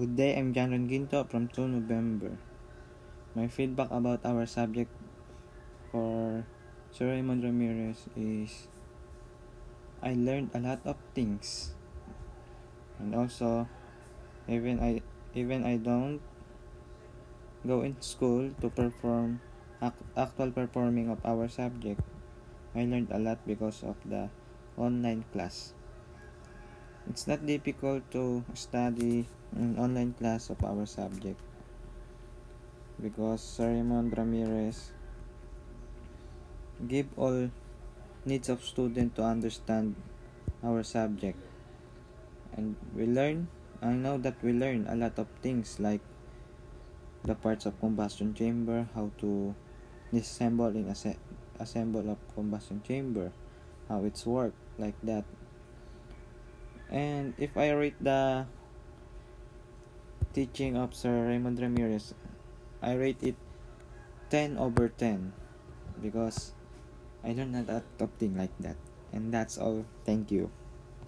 Good day, I'm John Ginto from 2 November. My feedback about our subject for Sir Raymond Ramirez is I learned a lot of things. And also even I even I don't go in school to perform actual performing of our subject. I learned a lot because of the online class. It's not difficult to study an online class of our subject. Because Sir Raymond Ramirez give all needs of student to understand our subject. And we learn I know that we learn a lot of things like the parts of combustion chamber how to disassemble in assemble of combustion chamber how it's work like that and if I rate the teaching of Sir Raymond Ramirez, I rate it 10 over 10 because I learned a lot of things like that. And that's all. Thank you.